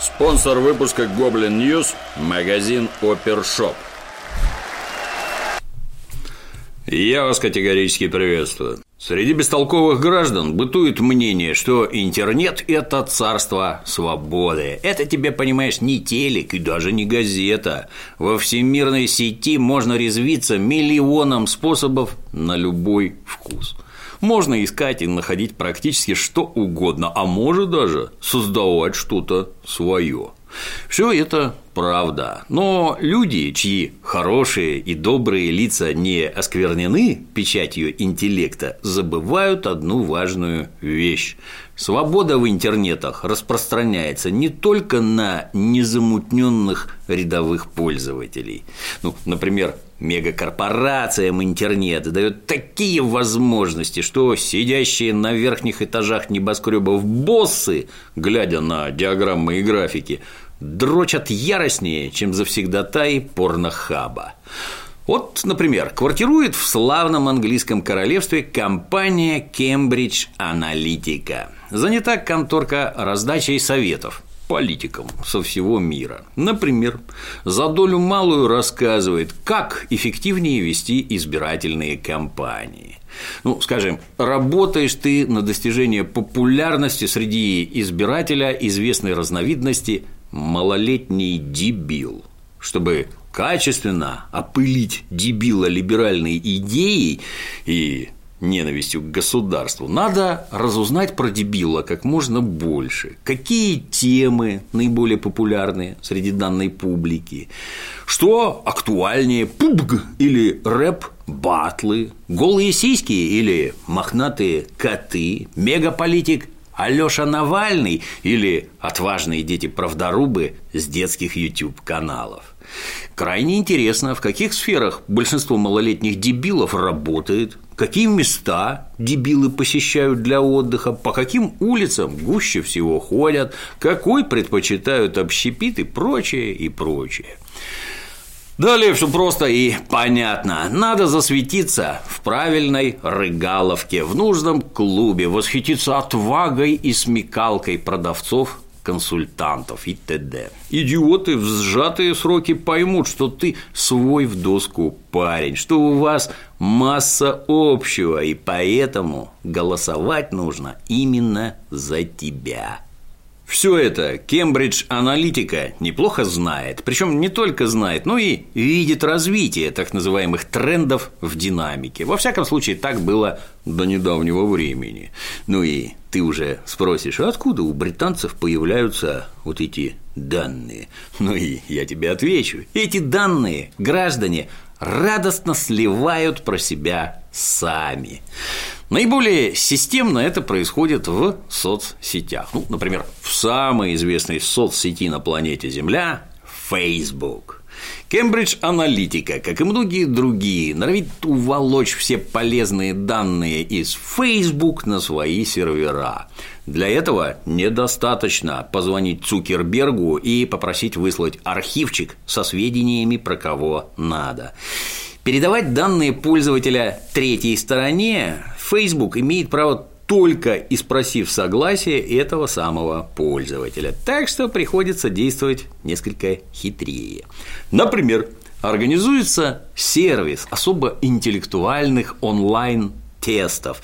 Спонсор выпуска Goblin News – магазин Опершоп. Я вас категорически приветствую. Среди бестолковых граждан бытует мнение, что интернет – это царство свободы. Это тебе, понимаешь, не телек и даже не газета. Во всемирной сети можно резвиться миллионом способов на любой вкус – можно искать и находить практически что угодно, а может даже создавать что-то свое. Все это правда. Но люди, чьи хорошие и добрые лица не осквернены печатью интеллекта, забывают одну важную вещь. Свобода в интернетах распространяется не только на незамутненных рядовых пользователей. Ну, например, мегакорпорациям интернет дает такие возможности, что сидящие на верхних этажах небоскребов боссы, глядя на диаграммы и графики, дрочат яростнее, чем завсегдатаи порнохаба. Вот, например, квартирует в славном английском королевстве компания Cambridge Analytica. Занята конторка раздачей советов политикам со всего мира. Например, за долю малую рассказывает, как эффективнее вести избирательные кампании. Ну, скажем, работаешь ты на достижение популярности среди избирателя известной разновидности малолетний дебил, чтобы качественно опылить дебила либеральной идеей и ненавистью к государству, надо разузнать про дебила как можно больше. Какие темы наиболее популярны среди данной публики? Что актуальнее, пубг или рэп батлы, голые сиськи или мохнатые коты, мегаполитик Алёша Навальный или отважные дети-правдорубы с детских YouTube-каналов. Крайне интересно, в каких сферах большинство малолетних дебилов работает, какие места дебилы посещают для отдыха, по каким улицам гуще всего ходят, какой предпочитают общепит и прочее, и прочее. Далее все просто и понятно. Надо засветиться в правильной рыгаловке, в нужном клубе, восхититься отвагой и смекалкой продавцов консультантов и т.д. Идиоты в сжатые сроки поймут, что ты свой в доску парень, что у вас масса общего, и поэтому голосовать нужно именно за тебя. Все это Кембридж Аналитика неплохо знает, причем не только знает, но и видит развитие так называемых трендов в динамике. Во всяком случае, так было до недавнего времени. Ну и ты уже спросишь, а откуда у британцев появляются вот эти данные? Ну и я тебе отвечу. Эти данные граждане радостно сливают про себя сами. Наиболее системно это происходит в соцсетях. Ну, например, в самой известной соцсети на планете Земля – Facebook. Кембридж Аналитика, как и многие другие, норовит уволочь все полезные данные из Facebook на свои сервера. Для этого недостаточно позвонить Цукербергу и попросить выслать архивчик со сведениями про кого надо. Передавать данные пользователя третьей стороне Facebook имеет право только и спросив согласие этого самого пользователя. Так что приходится действовать несколько хитрее. Например, организуется сервис особо интеллектуальных онлайн-тестов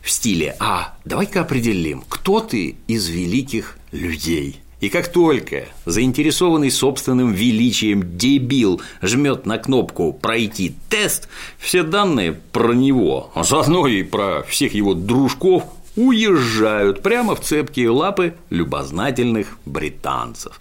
в стиле «А, давай-ка определим, кто ты из великих людей». И как только заинтересованный собственным величием дебил жмет на кнопку «Пройти тест», все данные про него, а заодно и про всех его дружков уезжают прямо в цепкие лапы любознательных британцев.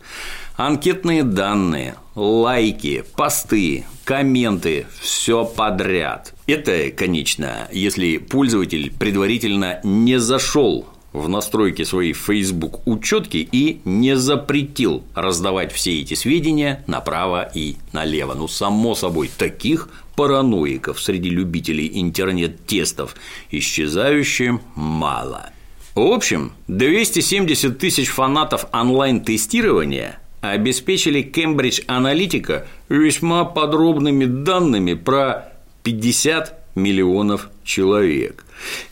Анкетные данные, лайки, посты, комменты – все подряд. Это, конечно, если пользователь предварительно не зашел в настройки своей Facebook учетки и не запретил раздавать все эти сведения направо и налево. Ну, само собой, таких параноиков среди любителей интернет-тестов исчезающе мало. В общем, 270 тысяч фанатов онлайн-тестирования обеспечили Cambridge Analytica весьма подробными данными про 50 миллионов человек,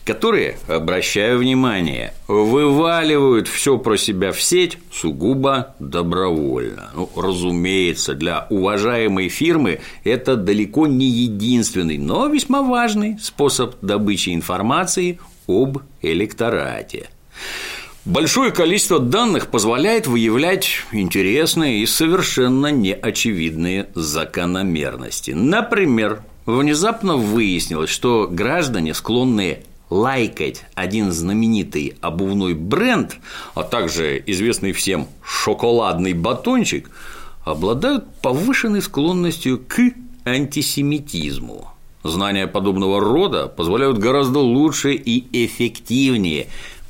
которые, обращая внимание, вываливают все про себя в сеть сугубо добровольно. Ну, разумеется, для уважаемой фирмы это далеко не единственный, но весьма важный способ добычи информации об электорате. Большое количество данных позволяет выявлять интересные и совершенно неочевидные закономерности. Например, внезапно выяснилось, что граждане, склонные лайкать один знаменитый обувной бренд, а также известный всем шоколадный батончик, обладают повышенной склонностью к антисемитизму. Знания подобного рода позволяют гораздо лучше и эффективнее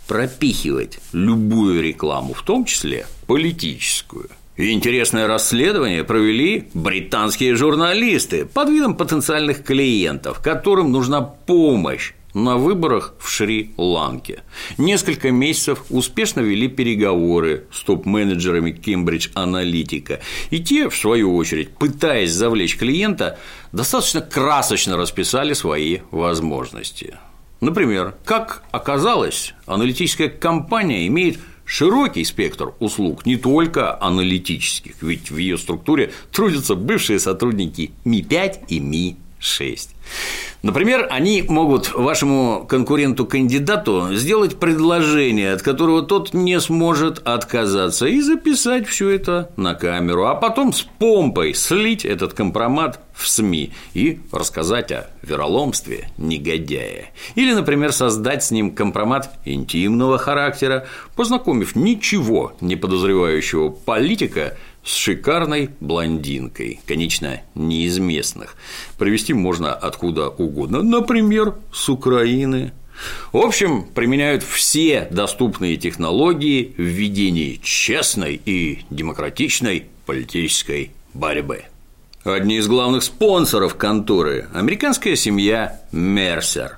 пропихивать любую рекламу, в том числе политическую. Интересное расследование провели британские журналисты под видом потенциальных клиентов, которым нужна помощь на выборах в Шри-Ланке. Несколько месяцев успешно вели переговоры с топ-менеджерами Кембридж Аналитика, и те, в свою очередь, пытаясь завлечь клиента, достаточно красочно расписали свои возможности. Например, как оказалось, аналитическая компания имеет широкий спектр услуг, не только аналитических, ведь в ее структуре трудятся бывшие сотрудники Ми-5 и Ми-6. Например, они могут вашему конкуренту-кандидату сделать предложение, от которого тот не сможет отказаться, и записать все это на камеру, а потом с помпой слить этот компромат в СМИ и рассказать о вероломстве негодяя. Или, например, создать с ним компромат интимного характера, познакомив ничего не подозревающего политика с шикарной блондинкой, конечно, не из местных. Привести можно откуда угодно, например, с Украины. В общем, применяют все доступные технологии в ведении честной и демократичной политической борьбы. Одни из главных спонсоров конторы – американская семья Мерсер –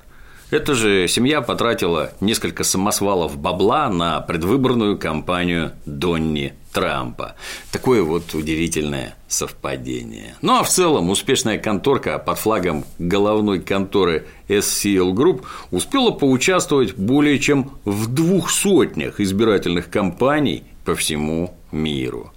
эта же семья потратила несколько самосвалов бабла на предвыборную кампанию Донни Трампа. Такое вот удивительное совпадение. Ну а в целом успешная конторка под флагом головной конторы SCL Group успела поучаствовать более чем в двух сотнях избирательных кампаний по всему миру.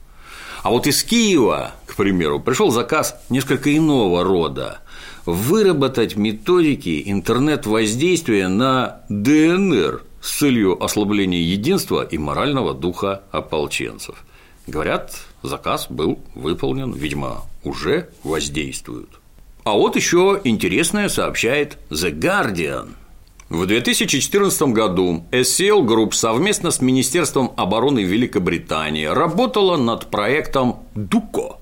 А вот из Киева, к примеру, пришел заказ несколько иного рода выработать методики интернет-воздействия на ДНР с целью ослабления единства и морального духа ополченцев. Говорят, заказ был выполнен, видимо, уже воздействуют. А вот еще интересное сообщает The Guardian. В 2014 году SCL Group совместно с Министерством обороны Великобритании работала над проектом «Дуко»,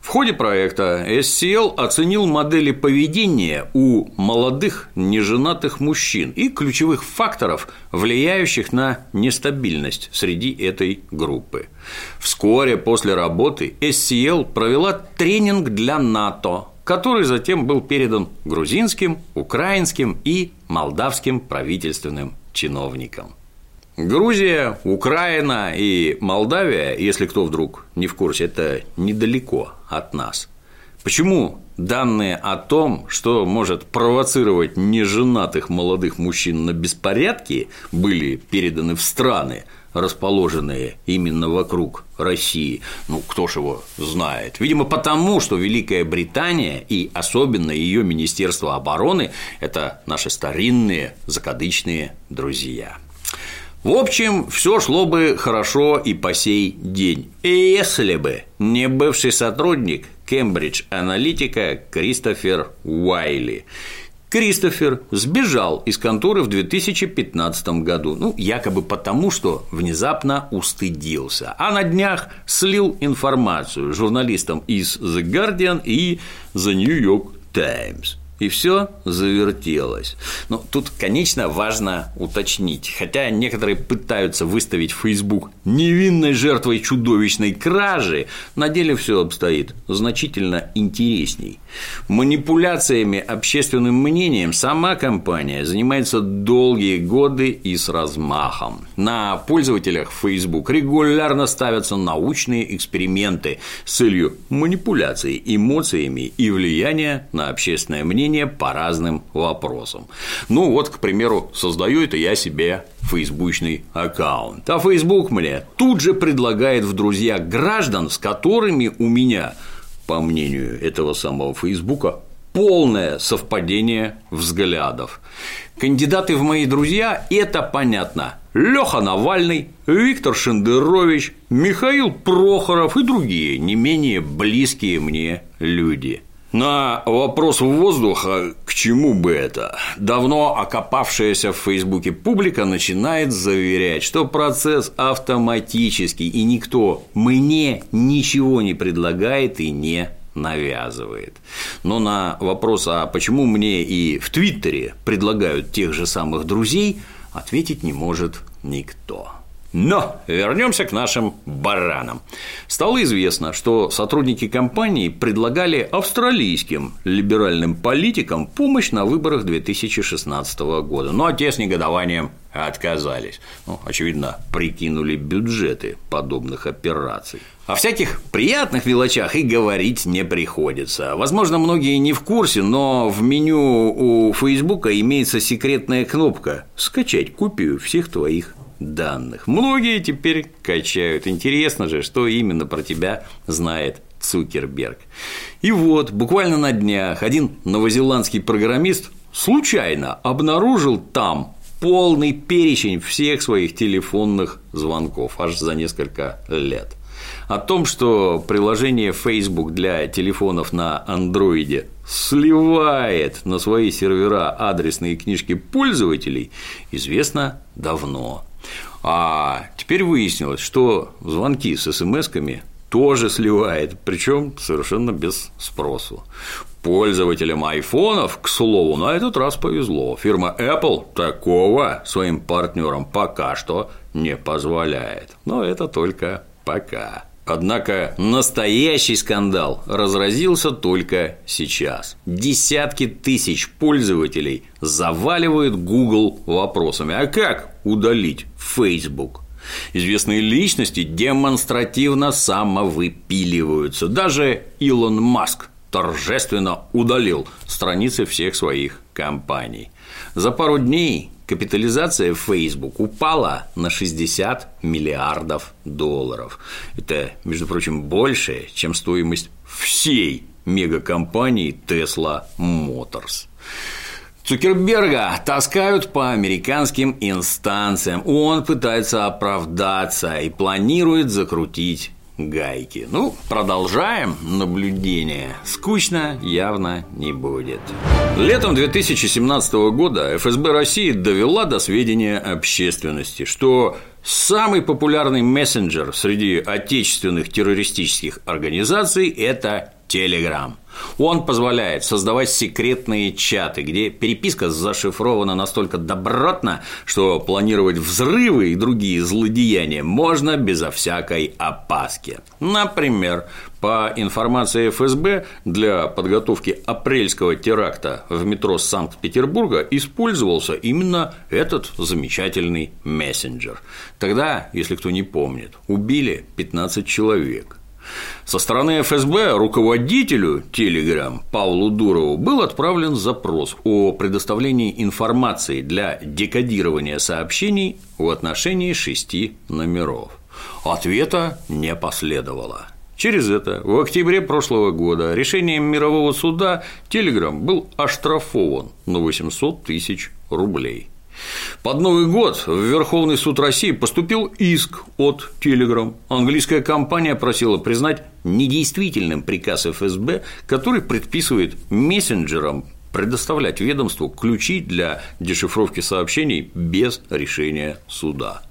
в ходе проекта SCL оценил модели поведения у молодых неженатых мужчин и ключевых факторов, влияющих на нестабильность среди этой группы. Вскоре после работы SCL провела тренинг для НАТО, который затем был передан грузинским, украинским и молдавским правительственным чиновникам. Грузия, Украина и Молдавия, если кто вдруг не в курсе, это недалеко от нас. Почему данные о том, что может провоцировать неженатых молодых мужчин на беспорядки, были переданы в страны, расположенные именно вокруг России. Ну, кто ж его знает? Видимо, потому, что Великая Британия и особенно ее Министерство обороны – это наши старинные закадычные друзья. В общем, все шло бы хорошо и по сей день, если бы не бывший сотрудник Кембридж Аналитика Кристофер Уайли. Кристофер сбежал из конторы в 2015 году, ну, якобы потому, что внезапно устыдился, а на днях слил информацию журналистам из The Guardian и The New York Times и все завертелось. Но тут, конечно, важно уточнить. Хотя некоторые пытаются выставить Facebook невинной жертвой чудовищной кражи, на деле все обстоит значительно интересней. Манипуляциями общественным мнением сама компания занимается долгие годы и с размахом. На пользователях Facebook регулярно ставятся научные эксперименты с целью манипуляции эмоциями и влияния на общественное мнение мнения по разным вопросам. Ну вот, к примеру, создаю это я себе фейсбучный аккаунт. А Facebook мне тут же предлагает в друзья граждан, с которыми у меня, по мнению этого самого Фейсбука, полное совпадение взглядов. Кандидаты в мои друзья – это понятно. Леха Навальный, Виктор Шендерович, Михаил Прохоров и другие не менее близкие мне люди. На вопрос воздуха, к чему бы это, давно окопавшаяся в Фейсбуке публика начинает заверять, что процесс автоматический, и никто мне ничего не предлагает и не навязывает. Но на вопрос, а почему мне и в Твиттере предлагают тех же самых друзей, ответить не может никто. Но вернемся к нашим баранам. Стало известно, что сотрудники компании предлагали австралийским либеральным политикам помощь на выборах 2016 года, но те с негодованием отказались. Ну, очевидно, прикинули бюджеты подобных операций. О всяких приятных мелочах и говорить не приходится. Возможно, многие не в курсе, но в меню у Фейсбука имеется секретная кнопка «Скачать копию всех твоих данных. Многие теперь качают. Интересно же, что именно про тебя знает Цукерберг. И вот, буквально на днях один новозеландский программист случайно обнаружил там полный перечень всех своих телефонных звонков аж за несколько лет. О том, что приложение Facebook для телефонов на андроиде сливает на свои сервера адресные книжки пользователей, известно давно. А теперь выяснилось, что звонки с смс-ками тоже сливает, причем совершенно без спросу. Пользователям айфонов, к слову, на этот раз повезло. Фирма Apple такого своим партнерам пока что не позволяет. Но это только пока. Однако настоящий скандал разразился только сейчас. Десятки тысяч пользователей заваливают Google вопросами. А как удалить Facebook? Известные личности демонстративно самовыпиливаются. Даже Илон Маск торжественно удалил страницы всех своих компаний. За пару дней капитализация Facebook упала на 60 миллиардов долларов. Это, между прочим, больше, чем стоимость всей мегакомпании Tesla Motors. Цукерберга таскают по американским инстанциям. Он пытается оправдаться и планирует закрутить гайки. Ну, продолжаем наблюдение. Скучно явно не будет. Летом 2017 года ФСБ России довела до сведения общественности, что самый популярный мессенджер среди отечественных террористических организаций – это Telegram. Он позволяет создавать секретные чаты, где переписка зашифрована настолько добротно, что планировать взрывы и другие злодеяния можно безо всякой опаски. Например, по информации ФСБ, для подготовки апрельского теракта в метро Санкт-Петербурга использовался именно этот замечательный мессенджер. Тогда, если кто не помнит, убили 15 человек. Со стороны ФСБ руководителю Telegram Павлу Дурову был отправлен запрос о предоставлении информации для декодирования сообщений в отношении шести номеров. Ответа не последовало. Через это в октябре прошлого года решением мирового суда Telegram был оштрафован на 800 тысяч рублей. Под Новый год в Верховный суд России поступил иск от Telegram. Английская компания просила признать недействительным приказ ФСБ, который предписывает мессенджерам предоставлять ведомству ключи для дешифровки сообщений без решения суда.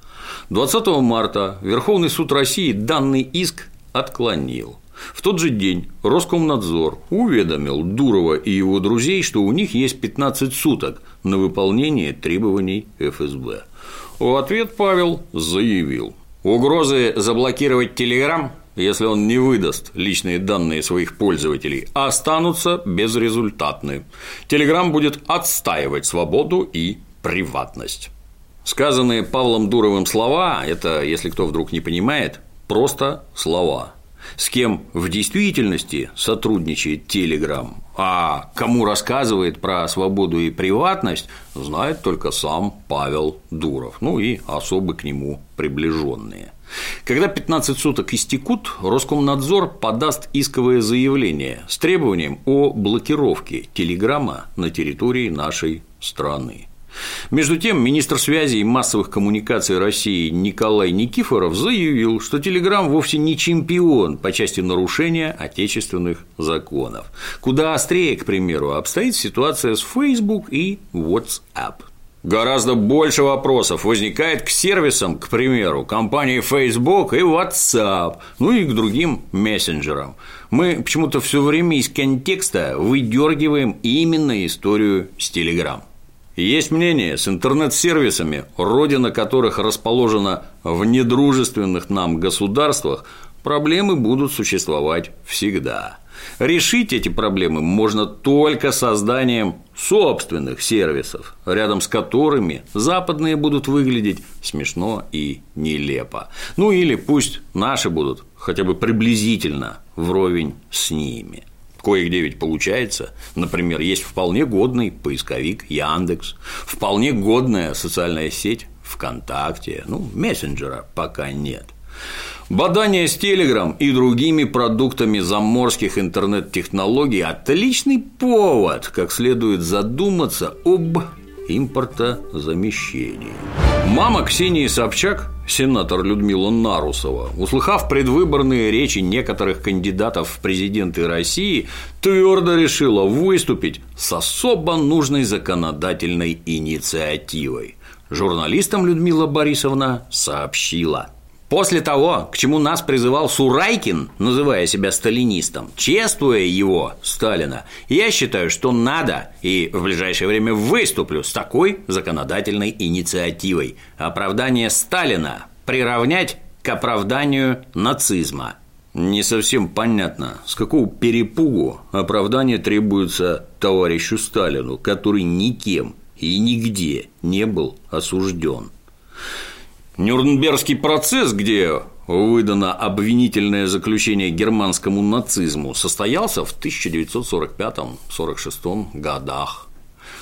20 марта Верховный суд России данный иск отклонил. В тот же день Роскомнадзор уведомил Дурова и его друзей, что у них есть 15 суток на выполнение требований ФСБ. В ответ Павел заявил, угрозы заблокировать Телеграм, если он не выдаст личные данные своих пользователей, останутся безрезультатны. Телеграм будет отстаивать свободу и приватность. Сказанные Павлом Дуровым слова – это, если кто вдруг не понимает, просто слова – с кем в действительности сотрудничает Телеграм, а кому рассказывает про свободу и приватность, знает только сам Павел Дуров, ну и особо к нему приближенные. Когда 15 суток истекут, Роскомнадзор подаст исковое заявление с требованием о блокировке Телеграма на территории нашей страны. Между тем, министр связи и массовых коммуникаций России Николай Никифоров заявил, что Телеграм вовсе не чемпион по части нарушения отечественных законов. Куда острее, к примеру, обстоит ситуация с Facebook и WhatsApp. Гораздо больше вопросов возникает к сервисам, к примеру, компании Facebook и WhatsApp, ну и к другим мессенджерам. Мы почему-то все время из контекста выдергиваем именно историю с Telegram. Есть мнение, с интернет-сервисами, родина которых расположена в недружественных нам государствах, проблемы будут существовать всегда. Решить эти проблемы можно только созданием собственных сервисов, рядом с которыми западные будут выглядеть смешно и нелепо. Ну или пусть наши будут хотя бы приблизительно вровень с ними. Кое-где получается. Например, есть вполне годный поисковик Яндекс, вполне годная социальная сеть ВКонтакте, ну, мессенджера пока нет. Бадание с Телеграм и другими продуктами заморских интернет-технологий – отличный повод, как следует задуматься об импортозамещении. Мама Ксении Собчак, сенатор Людмила Нарусова, услыхав предвыборные речи некоторых кандидатов в президенты России, твердо решила выступить с особо нужной законодательной инициативой. Журналистам Людмила Борисовна сообщила – После того, к чему нас призывал Сурайкин, называя себя сталинистом, чествуя его, Сталина, я считаю, что надо и в ближайшее время выступлю с такой законодательной инициативой. Оправдание Сталина приравнять к оправданию нацизма. Не совсем понятно, с какого перепугу оправдание требуется товарищу Сталину, который никем и нигде не был осужден. Нюрнбергский процесс, где выдано обвинительное заключение германскому нацизму, состоялся в 1945-46 годах.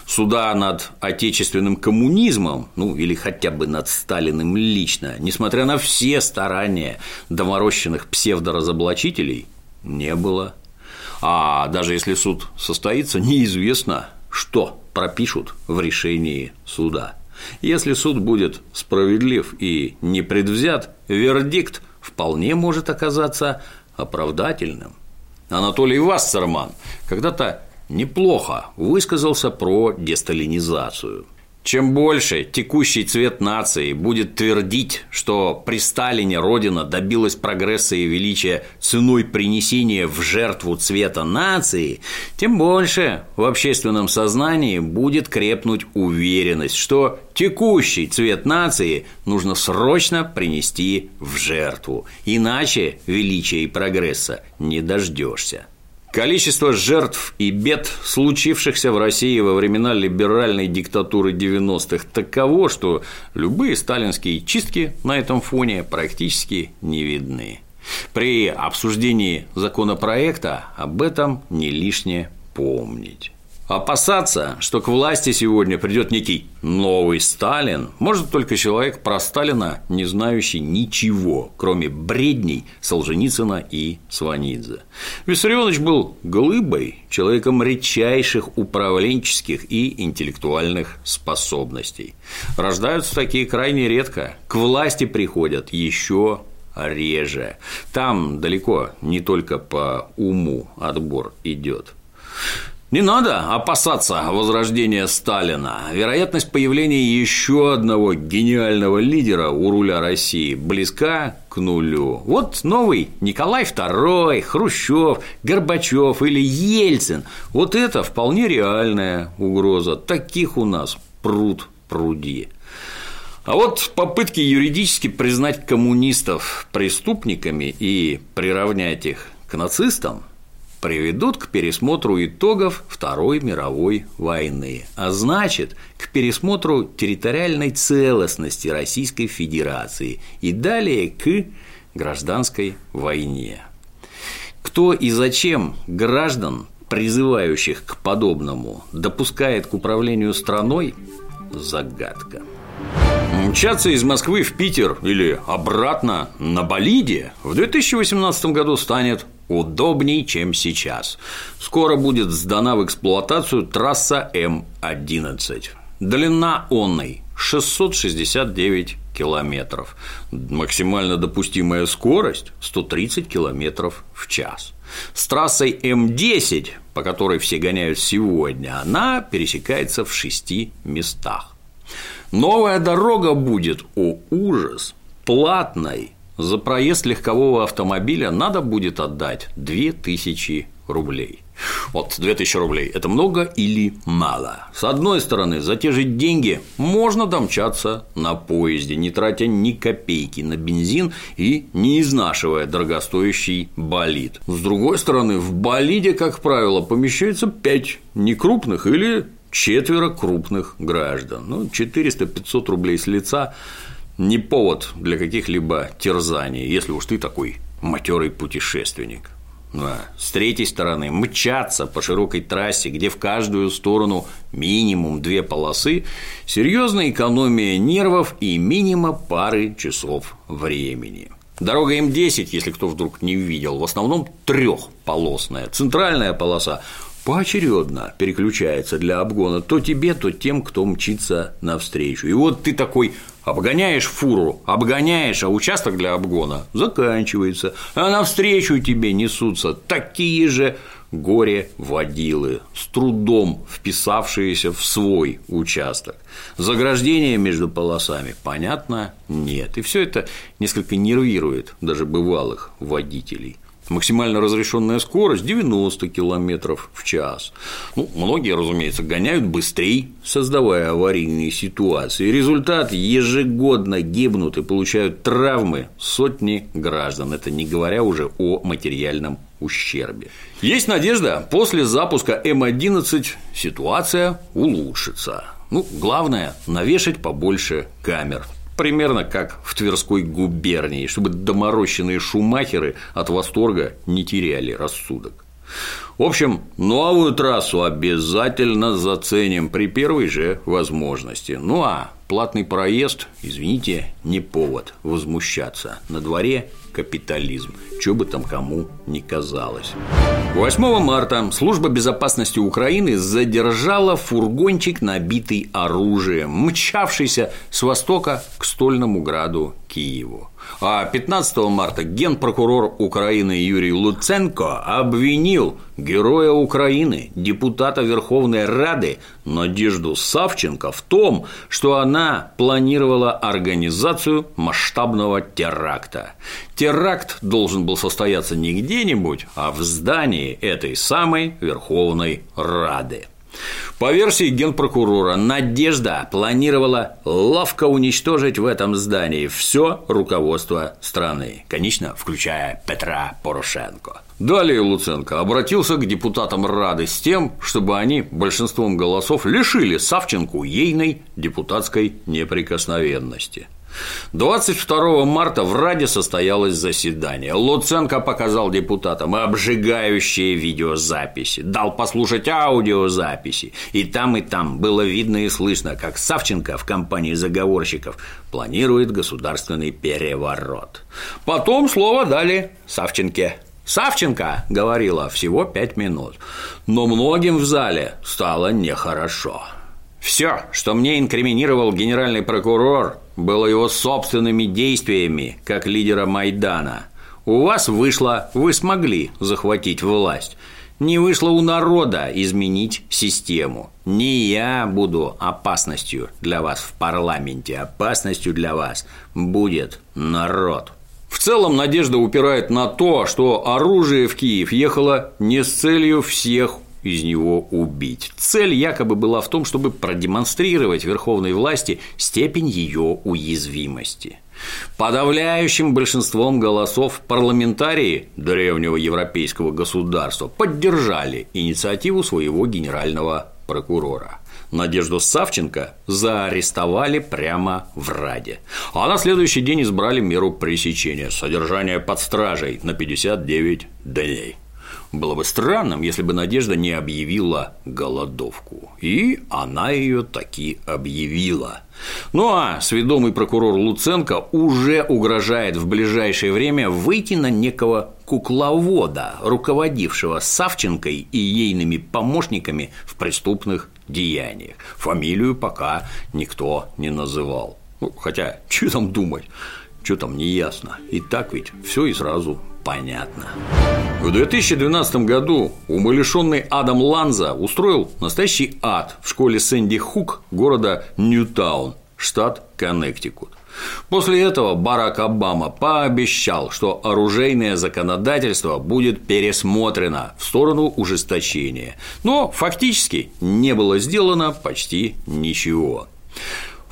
Суда над отечественным коммунизмом, ну или хотя бы над Сталиным лично, несмотря на все старания доморощенных псевдоразоблачителей, не было. А даже если суд состоится, неизвестно, что пропишут в решении суда. Если суд будет справедлив и непредвзят, вердикт вполне может оказаться оправдательным. Анатолий Вассерман когда-то неплохо высказался про десталинизацию – чем больше текущий цвет нации будет твердить, что при Сталине Родина добилась прогресса и величия ценой принесения в жертву цвета нации, тем больше в общественном сознании будет крепнуть уверенность, что текущий цвет нации нужно срочно принести в жертву, иначе величия и прогресса не дождешься. Количество жертв и бед, случившихся в России во времена либеральной диктатуры 90-х, таково, что любые сталинские чистки на этом фоне практически не видны. При обсуждении законопроекта об этом не лишне помнить. Опасаться, что к власти сегодня придет некий новый Сталин, может только человек про Сталина, не знающий ничего, кроме бредней Солженицына и Сванидзе. Виссарионович был глыбой, человеком редчайших управленческих и интеллектуальных способностей. Рождаются такие крайне редко, к власти приходят еще реже. Там далеко не только по уму отбор идет. Не надо опасаться возрождения Сталина. Вероятность появления еще одного гениального лидера у руля России близка к нулю. Вот новый Николай II, Хрущев, Горбачев или Ельцин. Вот это вполне реальная угроза. Таких у нас пруд пруди. А вот попытки юридически признать коммунистов преступниками и приравнять их к нацистам – приведут к пересмотру итогов Второй мировой войны, а значит, к пересмотру территориальной целостности Российской Федерации и далее к гражданской войне. Кто и зачем граждан, призывающих к подобному, допускает к управлению страной – загадка. Мчаться из Москвы в Питер или обратно на болиде в 2018 году станет удобней, чем сейчас. Скоро будет сдана в эксплуатацию трасса М11. Длина онной 669 километров. Максимально допустимая скорость 130 километров в час. С трассой М10, по которой все гоняют сегодня, она пересекается в шести местах. Новая дорога будет, о ужас, платной. За проезд легкового автомобиля надо будет отдать 2000 рублей. Вот 2000 рублей – это много или мало? С одной стороны, за те же деньги можно домчаться на поезде, не тратя ни копейки на бензин и не изнашивая дорогостоящий болид. С другой стороны, в болиде, как правило, помещается 5 некрупных или четверо крупных граждан. Ну, 400-500 рублей с лица не повод для каких-либо терзаний, если уж ты такой матерый путешественник. Да. С третьей стороны, мчаться по широкой трассе, где в каждую сторону минимум две полосы, серьезная экономия нервов и минимум пары часов времени. Дорога М10, если кто вдруг не видел, в основном трехполосная. Центральная полоса поочередно переключается для обгона то тебе, то тем, кто мчится навстречу. И вот ты такой обгоняешь фуру, обгоняешь, а участок для обгона заканчивается, а навстречу тебе несутся такие же горе-водилы, с трудом вписавшиеся в свой участок. Заграждения между полосами, понятно, нет. И все это несколько нервирует даже бывалых водителей. Максимально разрешенная скорость 90 км в час. Ну, многие, разумеется, гоняют быстрее, создавая аварийные ситуации. Результат – ежегодно гибнут и получают травмы сотни граждан. Это не говоря уже о материальном ущербе. Есть надежда, после запуска М11 ситуация улучшится. Ну, главное – навешать побольше камер примерно как в Тверской губернии, чтобы доморощенные шумахеры от восторга не теряли рассудок. В общем, новую трассу обязательно заценим при первой же возможности. Ну а платный проезд, извините, не повод возмущаться. На дворе капитализм, что бы там кому ни казалось. 8 марта служба безопасности Украины задержала фургончик, набитый оружием, мчавшийся с востока к стольному граду Киеву. А 15 марта генпрокурор Украины Юрий Луценко обвинил героя Украины, депутата Верховной Рады Надежду Савченко в том, что она планировала организацию масштабного теракта. Теракт должен был состояться не где-нибудь, а в здании этой самой Верховной Рады. По версии генпрокурора, Надежда планировала ловко уничтожить в этом здании все руководство страны, конечно, включая Петра Порошенко. Далее Луценко обратился к депутатам Рады с тем, чтобы они большинством голосов лишили Савченку ейной депутатской неприкосновенности. 22 марта в Раде состоялось заседание. Луценко показал депутатам обжигающие видеозаписи, дал послушать аудиозаписи. И там, и там было видно и слышно, как Савченко в компании заговорщиков планирует государственный переворот. Потом слово дали Савченке. Савченко говорила всего пять минут, но многим в зале стало нехорошо. Все, что мне инкриминировал генеральный прокурор, было его собственными действиями как лидера Майдана. У вас вышло, вы смогли захватить власть. Не вышло у народа изменить систему. Не я буду опасностью для вас в парламенте, опасностью для вас будет народ. В целом надежда упирает на то, что оружие в Киев ехало не с целью всех из него убить. Цель якобы была в том, чтобы продемонстрировать верховной власти степень ее уязвимости. Подавляющим большинством голосов парламентарии древнего европейского государства поддержали инициативу своего генерального прокурора. Надежду Савченко заарестовали прямо в Раде. А на следующий день избрали меру пресечения – содержание под стражей на 59 дней. Было бы странным, если бы Надежда не объявила голодовку. И она ее таки объявила. Ну а сведомый прокурор Луценко уже угрожает в ближайшее время выйти на некого кукловода, руководившего Савченкой и ейными помощниками в преступных деяниях. Фамилию пока никто не называл. Ну, хотя, что там думать, что там не ясно. И так ведь все и сразу понятно. В 2012 году умалишенный Адам Ланза устроил настоящий ад в школе Сэнди Хук города Ньютаун, штат Коннектикут. После этого Барак Обама пообещал, что оружейное законодательство будет пересмотрено в сторону ужесточения, но фактически не было сделано почти ничего.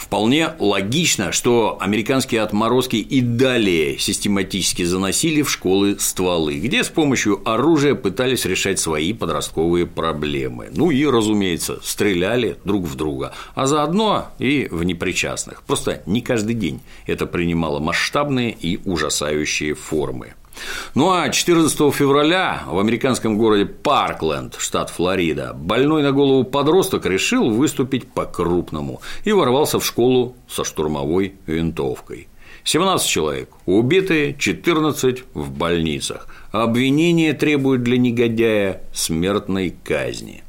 Вполне логично, что американские отморозки и далее систематически заносили в школы стволы, где с помощью оружия пытались решать свои подростковые проблемы. Ну и, разумеется, стреляли друг в друга, а заодно и в непричастных. Просто не каждый день это принимало масштабные и ужасающие формы. Ну а 14 февраля в американском городе Паркленд, штат Флорида, больной на голову подросток решил выступить по-крупному и ворвался в школу со штурмовой винтовкой. 17 человек убитые, 14 в больницах. Обвинение требует для негодяя смертной казни.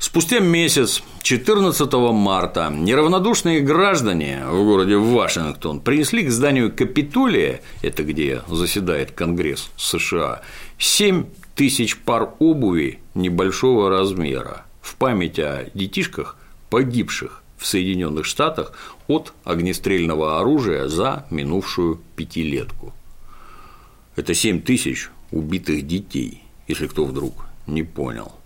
Спустя месяц, 14 марта, неравнодушные граждане в городе Вашингтон принесли к зданию Капитолия, это где заседает Конгресс США, 7 тысяч пар обуви небольшого размера в память о детишках, погибших в Соединенных Штатах от огнестрельного оружия за минувшую пятилетку. Это 7 тысяч убитых детей, если кто вдруг не понял.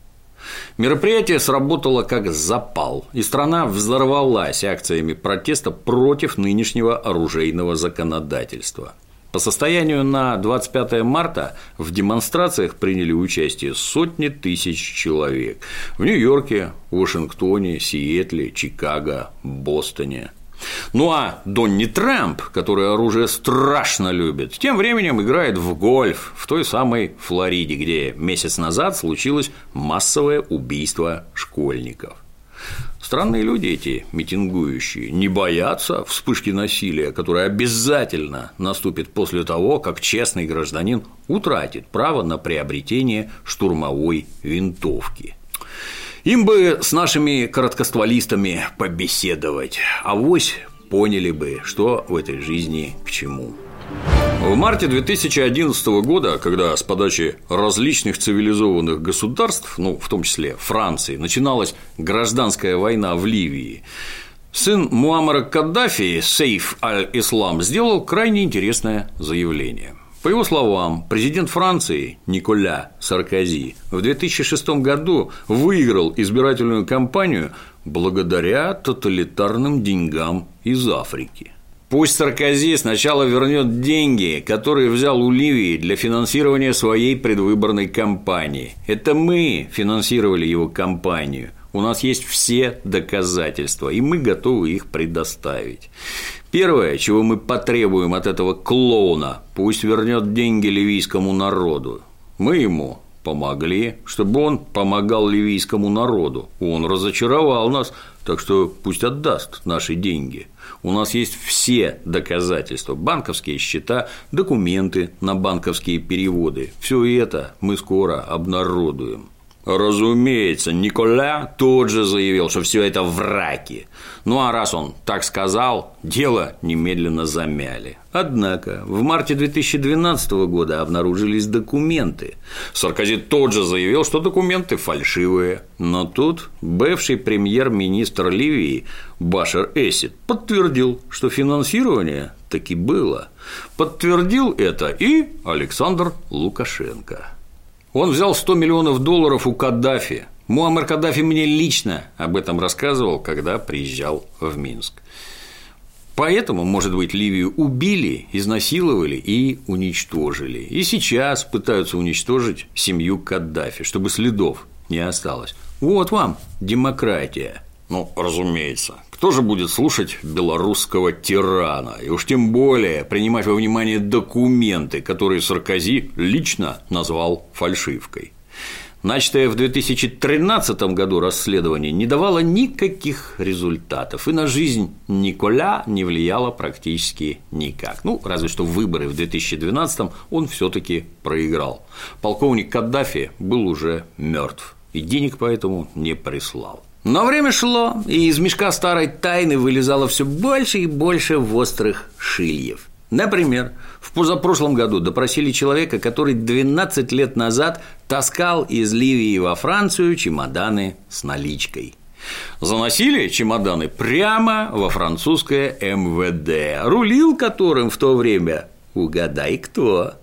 Мероприятие сработало как запал, и страна взорвалась акциями протеста против нынешнего оружейного законодательства. По состоянию на 25 марта в демонстрациях приняли участие сотни тысяч человек в Нью-Йорке, Вашингтоне, Сиэтле, Чикаго, Бостоне. Ну а Донни Трамп, который оружие страшно любит, тем временем играет в гольф в той самой Флориде, где месяц назад случилось массовое убийство школьников. Странные люди эти митингующие, не боятся вспышки насилия, которая обязательно наступит после того, как честный гражданин утратит право на приобретение штурмовой винтовки. Им бы с нашими короткостволистами побеседовать, а вось поняли бы, что в этой жизни к чему. В марте 2011 года, когда с подачи различных цивилизованных государств, ну, в том числе Франции, начиналась гражданская война в Ливии, сын Муаммара Каддафи, Сейф аль-Ислам, сделал крайне интересное заявление – по его словам, президент Франции Николя Саркози в 2006 году выиграл избирательную кампанию благодаря тоталитарным деньгам из Африки. Пусть Саркози сначала вернет деньги, которые взял у Ливии для финансирования своей предвыборной кампании. Это мы финансировали его кампанию. У нас есть все доказательства, и мы готовы их предоставить. Первое, чего мы потребуем от этого клоуна, пусть вернет деньги ливийскому народу. Мы ему помогли, чтобы он помогал ливийскому народу. Он разочаровал нас, так что пусть отдаст наши деньги. У нас есть все доказательства, банковские счета, документы на банковские переводы. Все это мы скоро обнародуем. Разумеется, Николя тут же заявил, что все это враки. Ну а раз он так сказал, дело немедленно замяли. Однако в марте 2012 года обнаружились документы. Саркози тут же заявил, что документы фальшивые. Но тут бывший премьер-министр Ливии Башар Эсид подтвердил, что финансирование таки было. Подтвердил это и Александр Лукашенко. Он взял 100 миллионов долларов у Каддафи. Муаммар Каддафи мне лично об этом рассказывал, когда приезжал в Минск. Поэтому, может быть, Ливию убили, изнасиловали и уничтожили. И сейчас пытаются уничтожить семью Каддафи, чтобы следов не осталось. Вот вам демократия. Ну, разумеется. Кто же будет слушать белорусского тирана? И уж тем более принимать во внимание документы, которые Саркози лично назвал фальшивкой. Начатое в 2013 году расследование не давало никаких результатов, и на жизнь Николя не влияло практически никак. Ну, разве что выборы в 2012 он все таки проиграл. Полковник Каддафи был уже мертв, и денег поэтому не прислал. Но время шло, и из мешка старой тайны вылезало все больше и больше острых шильев. Например, в позапрошлом году допросили человека, который 12 лет назад таскал из Ливии во Францию чемоданы с наличкой. Заносили чемоданы прямо во французское МВД, рулил которым в то время угадай кто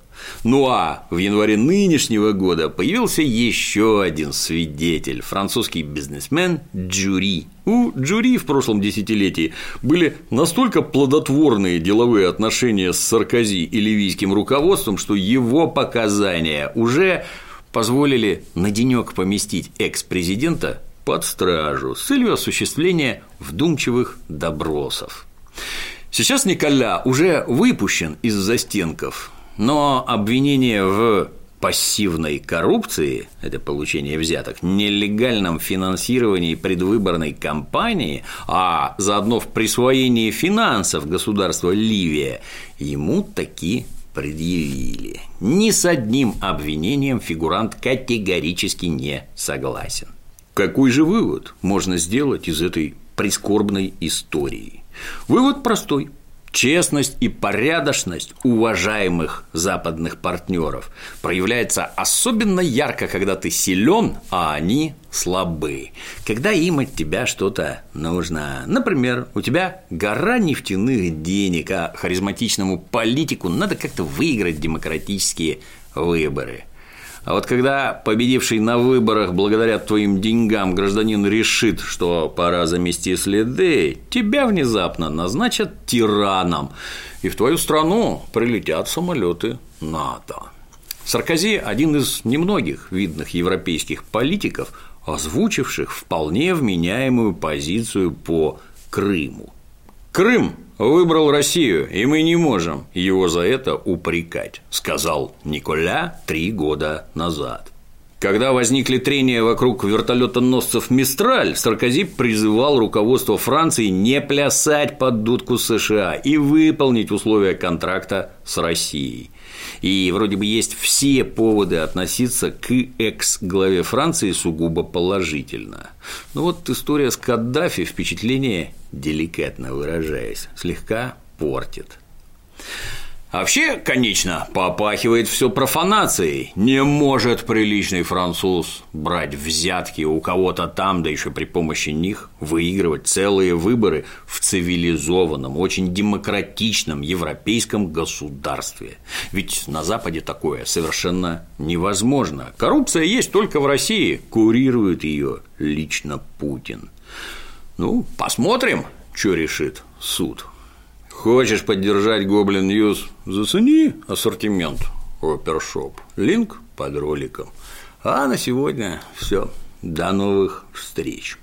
ну а в январе нынешнего года появился еще один свидетель – французский бизнесмен Джури. У Джури в прошлом десятилетии были настолько плодотворные деловые отношения с Саркози и ливийским руководством, что его показания уже позволили на денек поместить экс-президента под стражу с целью осуществления вдумчивых добросов. Сейчас Николя уже выпущен из застенков, но обвинение в пассивной коррупции – это получение взяток, нелегальном финансировании предвыборной кампании, а заодно в присвоении финансов государства Ливия, ему таки предъявили. Ни с одним обвинением фигурант категорически не согласен. Какой же вывод можно сделать из этой прискорбной истории? Вывод простой – Честность и порядочность уважаемых западных партнеров проявляется особенно ярко, когда ты силен, а они слабы. Когда им от тебя что-то нужно. Например, у тебя гора нефтяных денег, а харизматичному политику надо как-то выиграть демократические выборы – а вот когда победивший на выборах благодаря твоим деньгам гражданин решит, что пора замести следы, тебя внезапно назначат тираном, и в твою страну прилетят самолеты НАТО. Саркози – один из немногих видных европейских политиков, озвучивших вполне вменяемую позицию по Крыму. Крым выбрал Россию, и мы не можем его за это упрекать, сказал Николя три года назад. Когда возникли трения вокруг вертолетоносцев «Мистраль», Саркози призывал руководство Франции не плясать под дудку США и выполнить условия контракта с Россией. И вроде бы есть все поводы относиться к экс-главе Франции сугубо положительно. Но вот история с Каддафи впечатление, деликатно выражаясь, слегка портит. А вообще, конечно, попахивает все профанацией. Не может приличный француз брать взятки у кого-то там, да еще при помощи них выигрывать целые выборы в цивилизованном, очень демократичном европейском государстве. Ведь на Западе такое совершенно невозможно. Коррупция есть только в России, курирует ее лично Путин. Ну, посмотрим, что решит суд. Хочешь поддержать Goblin News? Зацени ассортимент Опер Shop. Link под роликом. А на сегодня все. До новых встреч.